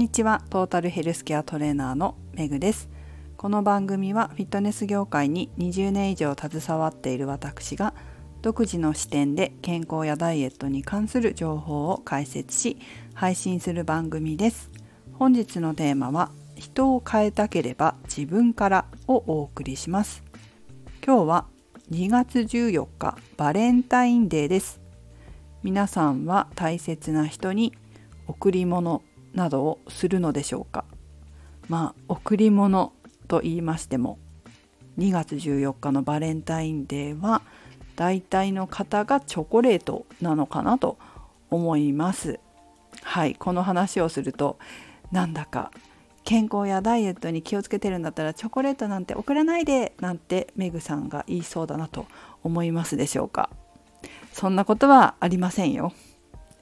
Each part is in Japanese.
にちは。トータルヘルスケアトレーナーのめぐです。この番組はフィットネス業界に20年以上携わっている私が独自の視点で健康やダイエットに関する情報を解説し配信する番組です。本日のテーマは人を変えたければ自分からをお送りします。今日は2月14日バレンタインデーです。皆さんは大切な人に贈り物などをするのでしょうか。まあ贈り物と言いましても2月14日のバレンタインデーは大体の方がチョコレートなのかなと思います。はいこの話をするとなんだか健康やダイエットに気をつけてるんだったらチョコレートなんて送らないでなんてメグさんが言いそうだなと思いますでしょうか。そんなことはありませんよ。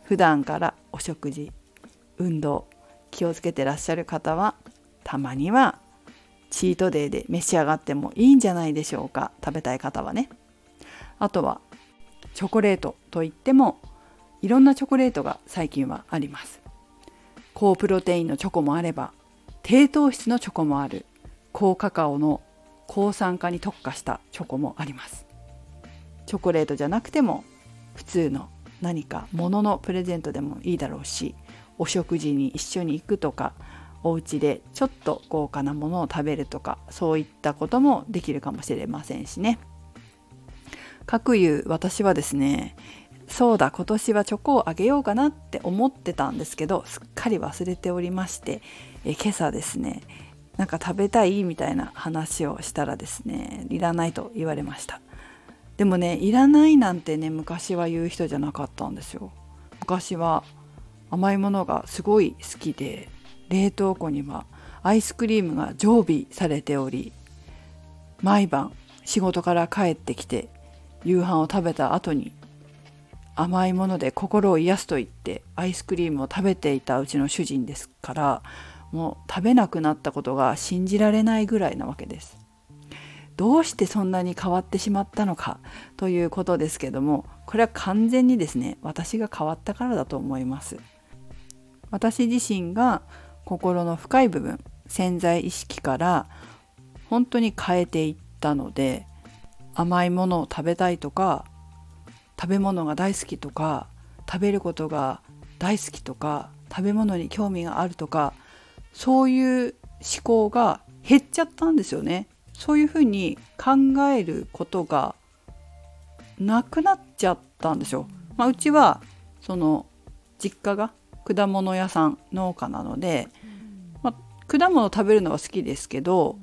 普段からお食事運動気をつけてらっしゃる方はたまにはチートデーで召し上がってもいいんじゃないでしょうか。食べたい方はね。あとはチョコレートといってもいろんなチョコレートが最近はあります。高プロテインのチョコもあれば低糖質のチョコもある。高カカオの抗酸化に特化したチョコもあります。チョコレートじゃなくても普通の何か物のプレゼントでもいいだろうしお食事に一緒に行くとかお家でちょっと豪華なものを食べるとかそういったこともできるかもしれませんしね。かくいう私はですねそうだ今年はチョコをあげようかなって思ってたんですけどすっかり忘れておりましてえ今朝ですねなんか食べたいみたいな話をしたらですねいらないと言われましたでもねいらないなんてね昔は言う人じゃなかったんですよ昔は甘いものがすごい好きで冷凍庫にはアイスクリームが常備されており毎晩仕事から帰ってきて夕飯を食べた後に甘いもので心を癒すと言ってアイスクリームを食べていたうちの主人ですからもう食べなくなったことが信じられないぐらいなわけです。どうしてそんなに変わってしまったのかということですけどもこれは完全にですね私が変わったからだと思います。私自身が心の深い部分潜在意識から本当に変えていったので甘いものを食べたいとか食べ物が大好きとか食べることが大好きとか食べ物に興味があるとかそういう思考が減っちゃったんですよね。そういうふうに考えることがなくなっちゃったんですよ。まあ、うちはその実家が果物屋さん農家なので、まあ、果物食べるのは好きですけど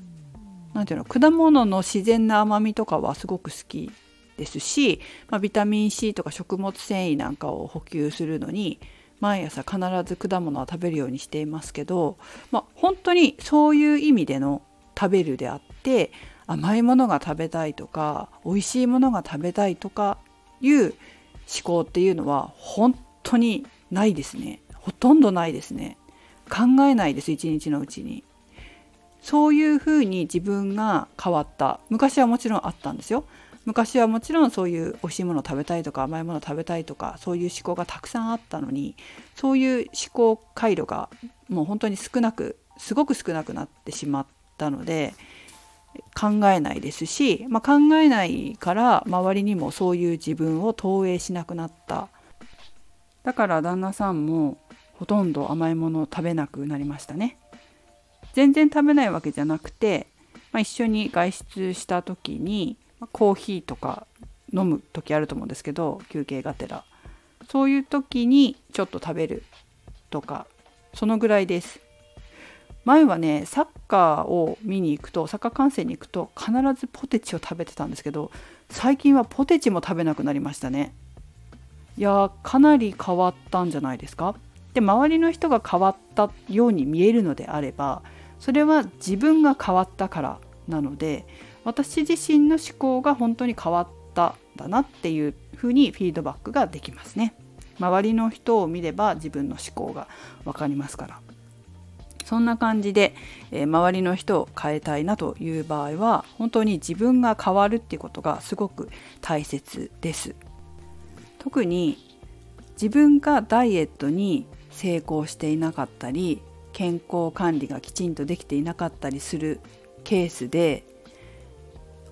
何ていうの果物の自然な甘みとかはすごく好きですし、まあ、ビタミン C とか食物繊維なんかを補給するのに毎朝必ず果物は食べるようにしていますけど、まあ、本当にそういう意味での食べるであって甘いものが食べたいとか美味しいものが食べたいとかいう思考っていうのは本当にないですね。ほとんどないですね。考えないです一日のうちに。そういうふうに自分が変わった。昔はもちろんあったんですよ。昔はもちろんそういう美味しいもの食べたいとか甘いもの食べたいとかそういう思考がたくさんあったのにそういう思考回路がもう本当に少なくすごく少なくなってしまったので考えないですし、まあ、考えないから周りにもそういう自分を投影しなくなった。だから旦那さんもほとんど甘いものを食べなくなりましたね。全然食べないわけじゃなくて、まあ、一緒に外出した時に、コーヒーとか飲む時あると思うんですけど休憩がてら。そういう時にちょっと食べるとかそのぐらいです。前はねサッカーを見に行くとサッカー観戦に行くと必ずポテチを食べてたんですけど最近はポテチも食べなくなりましたね。いやかなり変わったんじゃないですか。で周りの人が変わったように見えるのであればそれは自分が変わったからなので私自身の思考が本当に変わっただなっていうふうにフィードバックができますね。周りの人を見れば自分の思考が分かりますから。そんな感じで、えー、周りの人を変えたいなという場合は本当に自分が変わるっていうことがすごく大切です。特に自分がダイエットに成功していなかったり健康管理がきちんとできていなかったりするケースで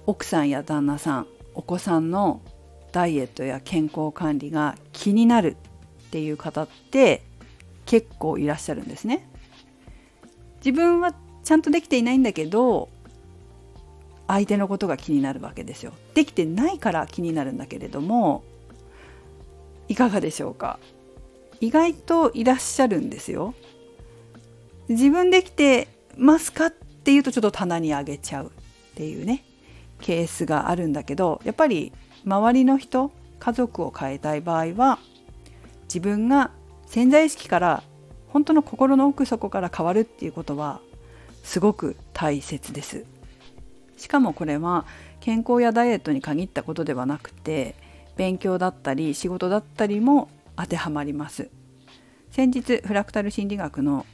奥さんや旦那さんお子さんのダイエットや健康管理が気になるっていう方って結構いらっしゃるんですね。自分はちゃんとできていないんだけど相手のことが気になるわけですよ。できてないから気になるんだけれどもいかがでしょうか？意外といらっしゃるんですよ。自分できてますかっていうとちょっと棚にあげちゃうっていうねケースがあるんだけどやっぱり周りの人家族を変えたい場合は自分が潜在意識から本当の心の奥底から変わるっていうことはすごく大切ですしかもこれは健康やダイエットに限ったことではなくて勉強だったり仕事だったりも当てはまります。先日フラクタル心理学の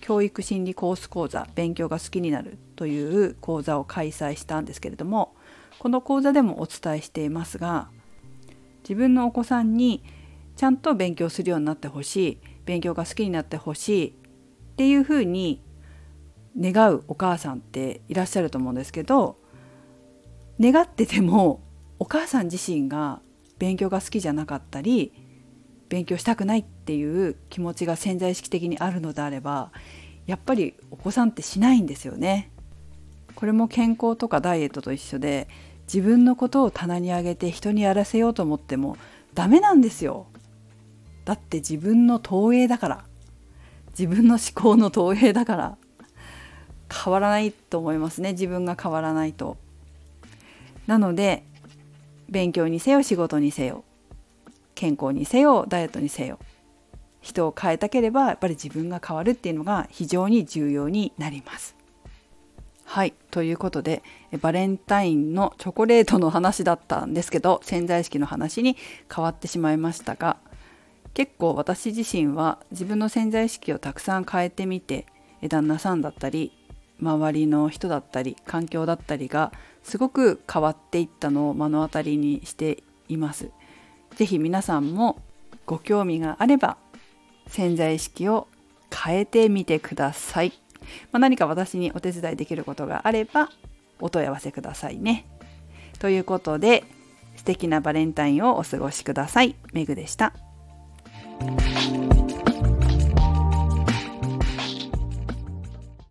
教育心理コース講座勉強が好きになるという講座を開催したんですけれどもこの講座でもお伝えしていますが自分のお子さんにちゃんと勉強するようになってほしい勉強が好きになってほしいっていうふうに願うお母さんっていらっしゃると思うんですけど願っててもお母さん自身が勉強が好きじゃなかったり勉強したくないっていう気持ちが潜在意識的にあるのであればやっぱりお子さんってしないんですよね。これも健康とかダイエットと一緒で自分のことを棚に上げて人にやらせようと思ってもダメなんですよ。だって自分の投影だから自分の思考の投影だから変わらないと思いますね自分が変わらないと。なので勉強にせよ仕事にせよ健康にせよダイエットにせよ人を変えたければやっぱり自分が変わるっていうのが非常に重要になります。はいということでバレンタインのチョコレートの話だったんですけど潜在意識の話に変わってしまいましたが結構私自身は自分の潜在意識をたくさん変えてみて旦那さんだったり周りの人だったり環境だったりがすごく変わっていったのを目の当たりにしています。ぜひ皆さんもご興味があれば潜在意識を変えてみてください。まあ、何か私にお手伝いできることがあればお問い合わせくださいね。ということで素敵なバレンタインをお過ごしください。メグでした。